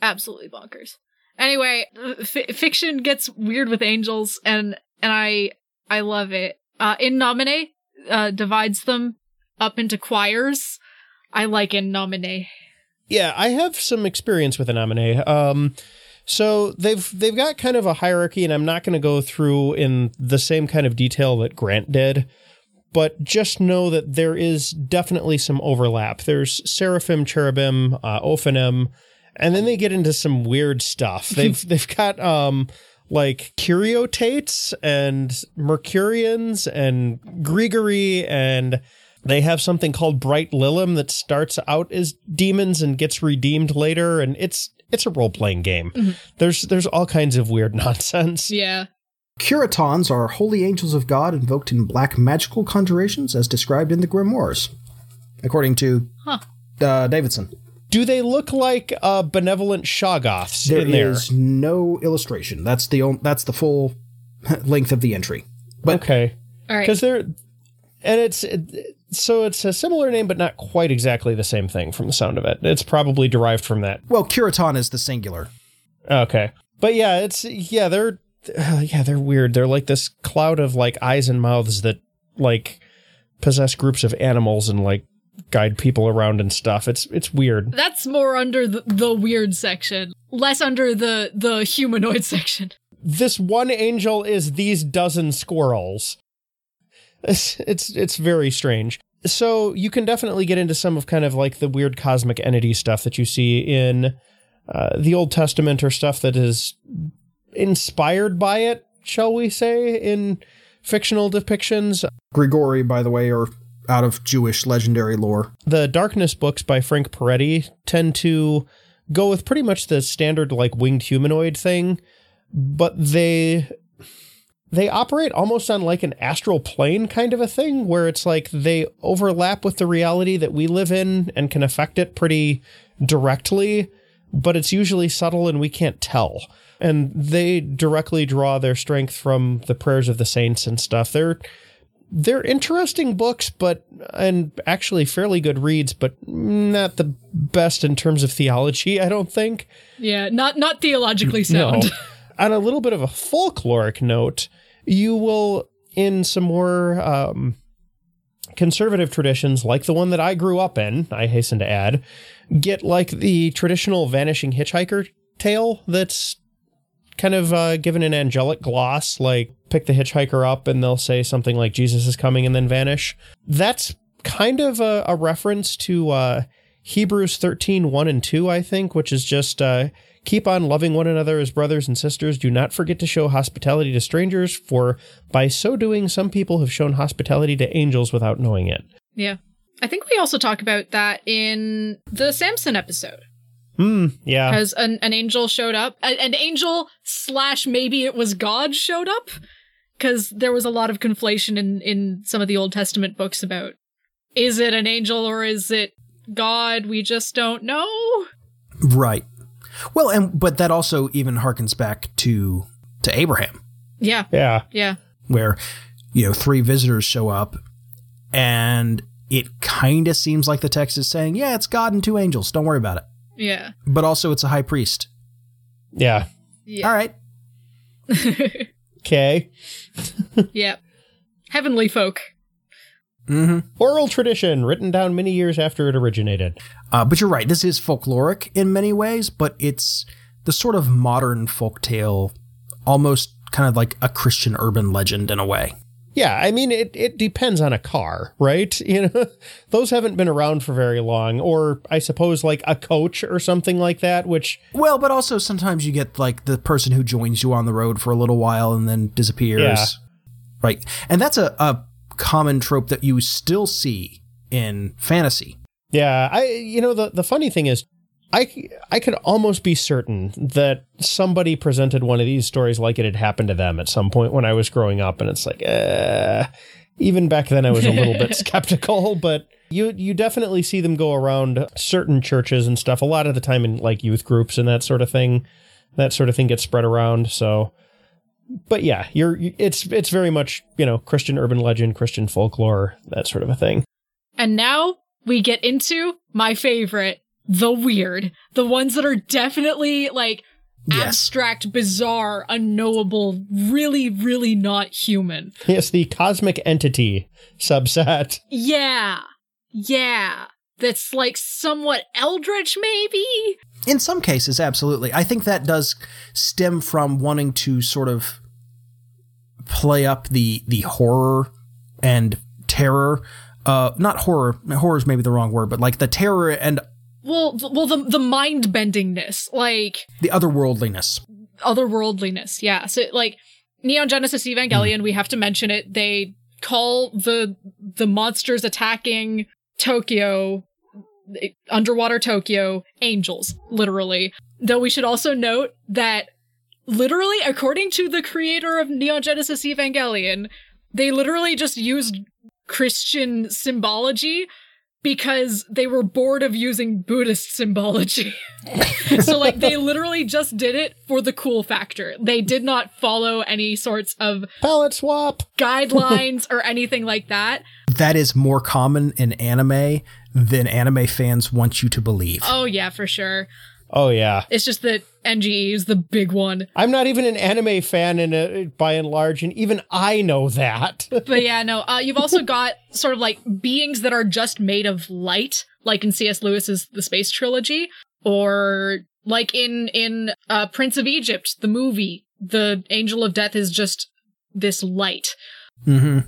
absolutely bonkers. Anyway, f- fiction gets weird with angels, and and I I love it. Uh, in Nomine, uh, divides them up into choirs. I like in Nomine. Yeah, I have some experience with In Nomine. Um, so they've they've got kind of a hierarchy, and I'm not going to go through in the same kind of detail that Grant did, but just know that there is definitely some overlap. There's seraphim, cherubim, uh, ophanim, and then they get into some weird stuff. They've they've got um like Kyriotates and mercurians and Grigori and they have something called Bright Lilim that starts out as demons and gets redeemed later, and it's it's a role playing game. There's there's all kinds of weird nonsense. Yeah. Curatons are holy angels of God invoked in black magical conjurations as described in the grimoires, according to Huh. uh, Davidson. Do they look like uh, benevolent Shoggoths There in there? is no illustration. That's the on- that's the full length of the entry. But okay, right. because they're and it's it, so it's a similar name, but not quite exactly the same thing from the sound of it. It's probably derived from that. well, Curaton is the singular. Okay, but yeah, it's yeah they're uh, yeah they're weird. They're like this cloud of like eyes and mouths that like possess groups of animals and like guide people around and stuff. It's it's weird. That's more under the, the weird section, less under the the humanoid section. This one angel is these dozen squirrels. It's it's it's very strange. So you can definitely get into some of kind of like the weird cosmic entity stuff that you see in uh, the Old Testament or stuff that is inspired by it, shall we say, in fictional depictions. Grigori, by the way, are out of Jewish legendary lore. The Darkness books by Frank Peretti tend to go with pretty much the standard like winged humanoid thing, but they they operate almost on like an astral plane kind of a thing where it's like they overlap with the reality that we live in and can affect it pretty directly, but it's usually subtle and we can't tell. And they directly draw their strength from the prayers of the saints and stuff. They're they're interesting books, but and actually fairly good reads, but not the best in terms of theology, I don't think. Yeah, not not theologically sound. On a little bit of a folkloric note, you will, in some more um, conservative traditions, like the one that I grew up in, I hasten to add, get like the traditional vanishing hitchhiker tale that's kind of uh, given an angelic gloss, like pick the hitchhiker up and they'll say something like Jesus is coming and then vanish. That's kind of a, a reference to uh, Hebrews 13, 1 and 2, I think, which is just uh, keep on loving one another as brothers and sisters. Do not forget to show hospitality to strangers, for by so doing, some people have shown hospitality to angels without knowing it. Yeah. I think we also talk about that in the Samson episode. Hmm, yeah. Because an, an angel showed up. A- an angel slash maybe it was God showed up. Because there was a lot of conflation in, in some of the Old Testament books about is it an angel or is it God? We just don't know. Right. Well, and but that also even harkens back to to Abraham, Yeah. Yeah. Yeah. where you know three visitors show up, and it kind of seems like the text is saying, "Yeah, it's God and two angels. Don't worry about it." Yeah. But also, it's a high priest. Yeah. Yeah. All right. Okay. yeah. Heavenly folk. Mm-hmm. Oral tradition written down many years after it originated. Uh, but you're right. This is folkloric in many ways, but it's the sort of modern folktale, almost kind of like a Christian urban legend in a way. Yeah, I mean it it depends on a car, right? You know, those haven't been around for very long or I suppose like a coach or something like that, which Well, but also sometimes you get like the person who joins you on the road for a little while and then disappears. Yeah. Right. And that's a, a common trope that you still see in fantasy. yeah, I you know the the funny thing is I I could almost be certain that somebody presented one of these stories like it had happened to them at some point when I was growing up and it's like uh even back then I was a little bit skeptical, but you you definitely see them go around certain churches and stuff a lot of the time in like youth groups and that sort of thing. That sort of thing gets spread around, so but yeah, you're it's it's very much, you know, Christian urban legend, Christian folklore, that sort of a thing. And now we get into my favorite, the weird. The ones that are definitely like Yes. abstract, bizarre, unknowable, really, really not human. Yes, the cosmic entity subset. Yeah. Yeah. That's like somewhat eldritch, maybe? In some cases, absolutely. I think that does stem from wanting to sort of play up the the horror and terror. Uh, not horror. Horror is maybe the wrong word, but like the terror and Well, th- well, the the mind bendingness, like the otherworldliness. otherworldliness. Yeah. So like Neon Genesis Evangelion, we have to mention it. They call the the monsters attacking Tokyo underwater Tokyo angels, literally. Though we should also note that literally according to the creator of Neon Genesis Evangelion, they literally just used Christian symbology because they were bored of using Buddhist symbology. so like they literally just did it for the cool factor. They did not follow any sorts of Palette swap. guidelines or anything like that. That is more common in anime than anime fans want you to believe. Oh yeah, for sure. Oh yeah. It's just that NGE is the big one. I'm not even an anime fan in a, by and large, and even I know that. But yeah, no. Uh, you've also got sort of like beings that are just made of light, like in C.S. Lewis's The Space Trilogy, or like in in uh, Prince of Egypt, the movie. The Angel of Death is just this light. Mm-hmm.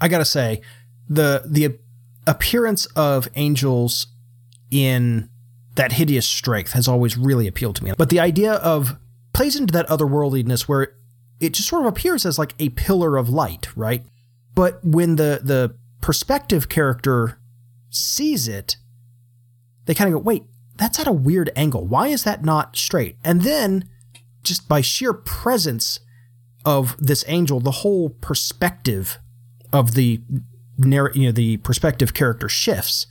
I gotta say, the the appearance of angels in that hideous strength has always really appealed to me. But the idea of plays into that otherworldliness where it just sort of appears as like a pillar of light, right? But when the the perspective character sees it, they kind of go, "Wait, that's at a weird angle. Why is that not straight?" And then, just by sheer presence of this angel, the whole perspective of the narr- you know the perspective character shifts.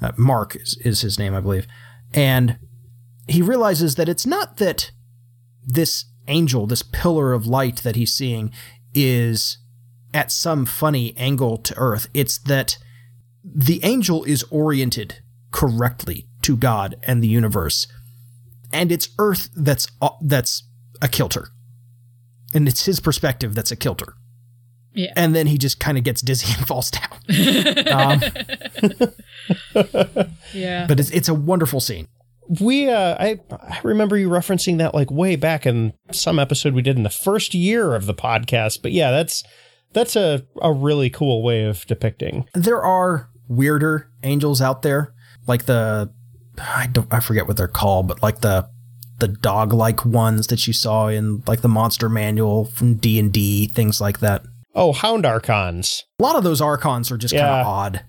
Uh, Mark is, is his name, I believe, and he realizes that it's not that this angel, this pillar of light that he's seeing, is at some funny angle to Earth. It's that the angel is oriented correctly to God and the universe, and it's Earth that's uh, that's a kilter, and it's his perspective that's a kilter. Yeah. And then he just kind of gets dizzy and falls down. um, Yeah. but it's it's a wonderful scene. we, uh, I, I remember you referencing that like way back in some episode we did in the first year of the podcast. But yeah, that's that's a a really cool way of depicting. There are weirder angels out there, like the I don't I forget what they're called, but like the the dog like ones that you saw in like the monster manual from D and D, things like that. Oh, Hound Archons. A lot of those archons are just kind of odd.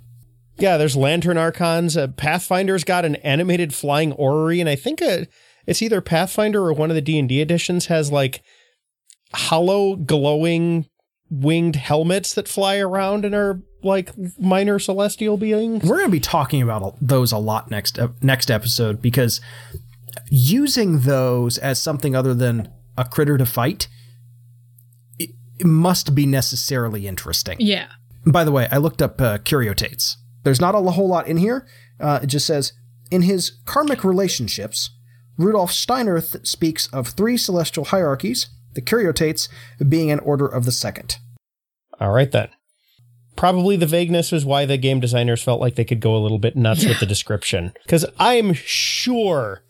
Yeah, there's Lantern Archons. Uh, Pathfinder's got an animated flying orrery, and I think uh it's either Pathfinder or one of the D and D editions has like hollow glowing winged helmets that fly around and are like minor celestial beings. We're going to be talking about those a lot next ep- next episode because using those as something other than a critter to fight must be necessarily interesting. Yeah. By the way, I looked up uh, Kyriotates. There's not a whole lot in here. Uh, it just says in his karmic relationships, Rudolf Steiner th- speaks of three celestial hierarchies, the Curiotates being an order of the second. All right then. Probably the vagueness is why the game designers felt like they could go a little bit nuts with the description. Because I'm sure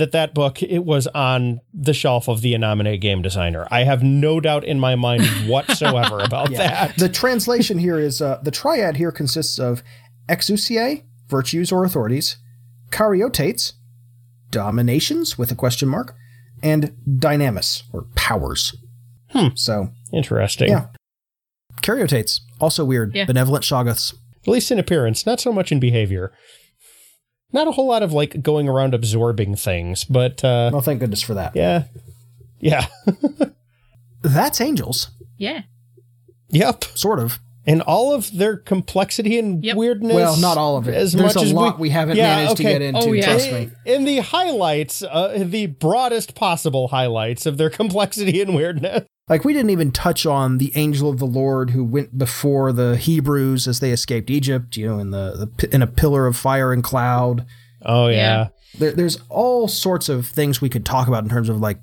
that that book it was on the shelf of the In Nomine game designer. I have no doubt in my mind whatsoever about that. The translation here is uh, the triad here consists of exousiae, virtues or authorities, kyriotates, dominations with a question mark, and dynamis or powers. Hmm. So Interesting. Yeah. kyriotates also weird. Yeah. Benevolent shoggoths. At least in appearance, not so much in behavior. Not a whole lot of like going around absorbing things, but uh Well, thank goodness for that. yeah. Yeah. That's angels, Yeah. yep. sort of. And all of their complexity and Yep. weirdness. Well, not all of it. As There's much a as lot we, haven't Yeah, managed to get into. Oh, yeah. Trust me. in the highlights, uh, the broadest possible highlights of their complexity and weirdness. Like we didn't even touch on the angel of the Lord who went before the Hebrews as they escaped Egypt. You know, in the, the in a pillar of fire and cloud. Oh yeah. Yeah. There, there's all sorts of things we could talk about in terms of like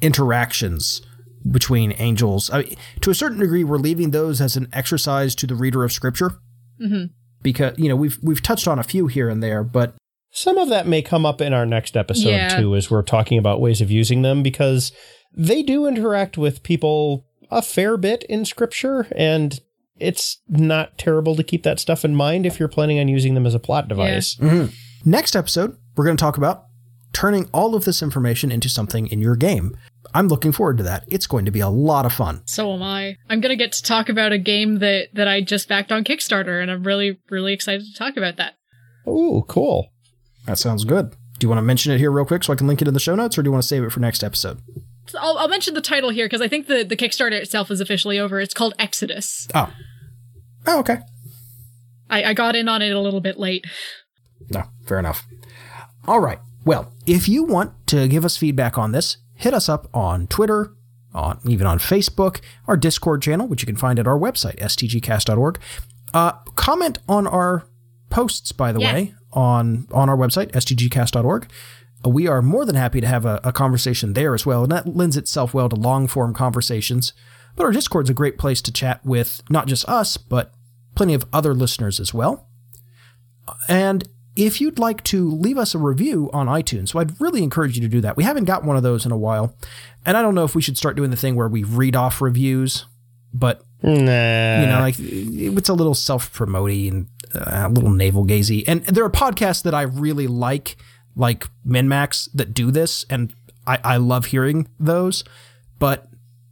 interactions between angels. I mean, to a certain degree, we're leaving those as an exercise to the reader of Scripture hmm because you know we've we've touched on a few here and there, but Some of that may come up in our next episode Yeah. too, as we're talking about ways of using them because they do interact with people a fair bit in scripture, and it's not terrible to keep that stuff in mind if you're planning on using them as a plot device. Mm-hmm. Next episode, we're going to talk about turning all of this information into something in your game. I'm looking forward to that. It's going to be a lot of fun. So am I. I'm gonna get to talk about a game that that I just backed on Kickstarter, and I'm really really excited to talk about that. Oh, cool. That sounds good. Do you want to mention it here real quick so I can link it in the show notes, or do you want to save it for next episode? I'll, I'll mention the title here because I think the the Kickstarter itself is officially over. It's called Exodus. Oh. Oh, okay. I, I got in on it a little bit late. No, fair enough. All right. Well, if you want to give us feedback on this, hit us up on Twitter, on even on Facebook, our Discord channel, which you can find at our website, stgcast.org. Uh, comment on our posts, by the Yeah. way, on on our website, stgcast.org. Uh, We are more than happy to have a, a conversation there as well, and that lends itself well to long form conversations. But our Discord's a great place to chat with not just us, but plenty of other listeners as well. And if you'd like to leave us a review on iTunes, so I'd really encourage you to do that. We haven't got one of those in a while. And I don't know if we should start doing the thing where we read off reviews, but Nah. you know, like it's a little self-promoting and uh, a little navel gazy. And there are podcasts that I really like, like MinMax, that do this, and I, I love hearing those. But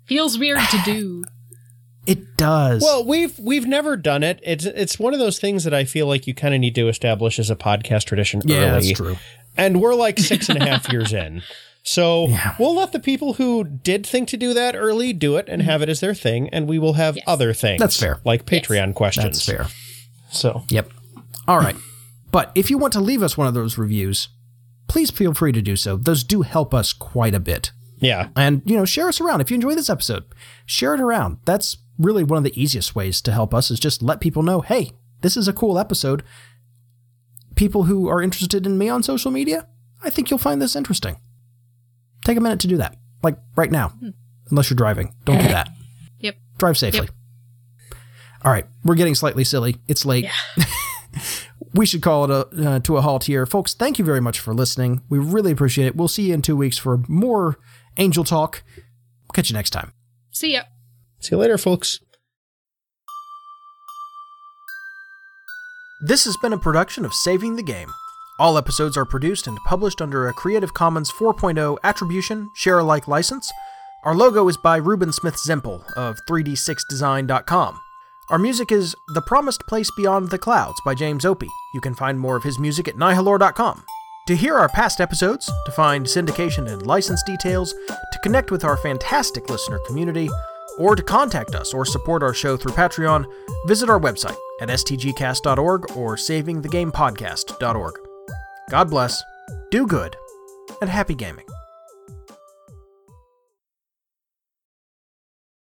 Feels weird to do. it does. Well, we've we've never done it. It's it's one of those things that I feel like you kind of need to establish as a podcast tradition yeah, early. that's true. And we're like six and a half years in. So Yeah. we'll let the people who did think to do that early do it and have it as their thing, and we will have Yes. other things. That's fair. Like Patreon questions. That's fair. So Yep. All right. But if you want to leave us one of those reviews, please feel free to do so. Those do help us quite a bit. yeah. And, you know, share us around. If you enjoy this episode, share it around. That's really one of the easiest ways to help us is just let people know, hey, this is a cool episode. People who are interested in me on social media, I think you'll find this interesting. Take a minute to do that. Like right now. Hmm. Unless you're driving. Don't do that. Yep. Drive safely. All right, we're getting slightly silly. It's late. we should call it a, uh, to a halt here. Folks, thank you very much for listening. We really appreciate it. We'll see you in two weeks for more Angel Talk. Catch you next time. See ya. See you later, folks. This has been a production of Saving the Game. All episodes are produced and published under a Creative Commons 4.0 Attribution Share Alike license. Our logo is by Ruben Smith Zempel of 3d6design.com. Our music is The Promised Place Beyond the Clouds by James Opie. You can find more of his music at nihilore.com. To hear our past episodes, to find syndication and license details, to connect with our fantastic listener community, or to contact us or support our show through Patreon, visit our website at stgcast.org or savingthegamepodcast.org. God bless, do good, and happy gaming.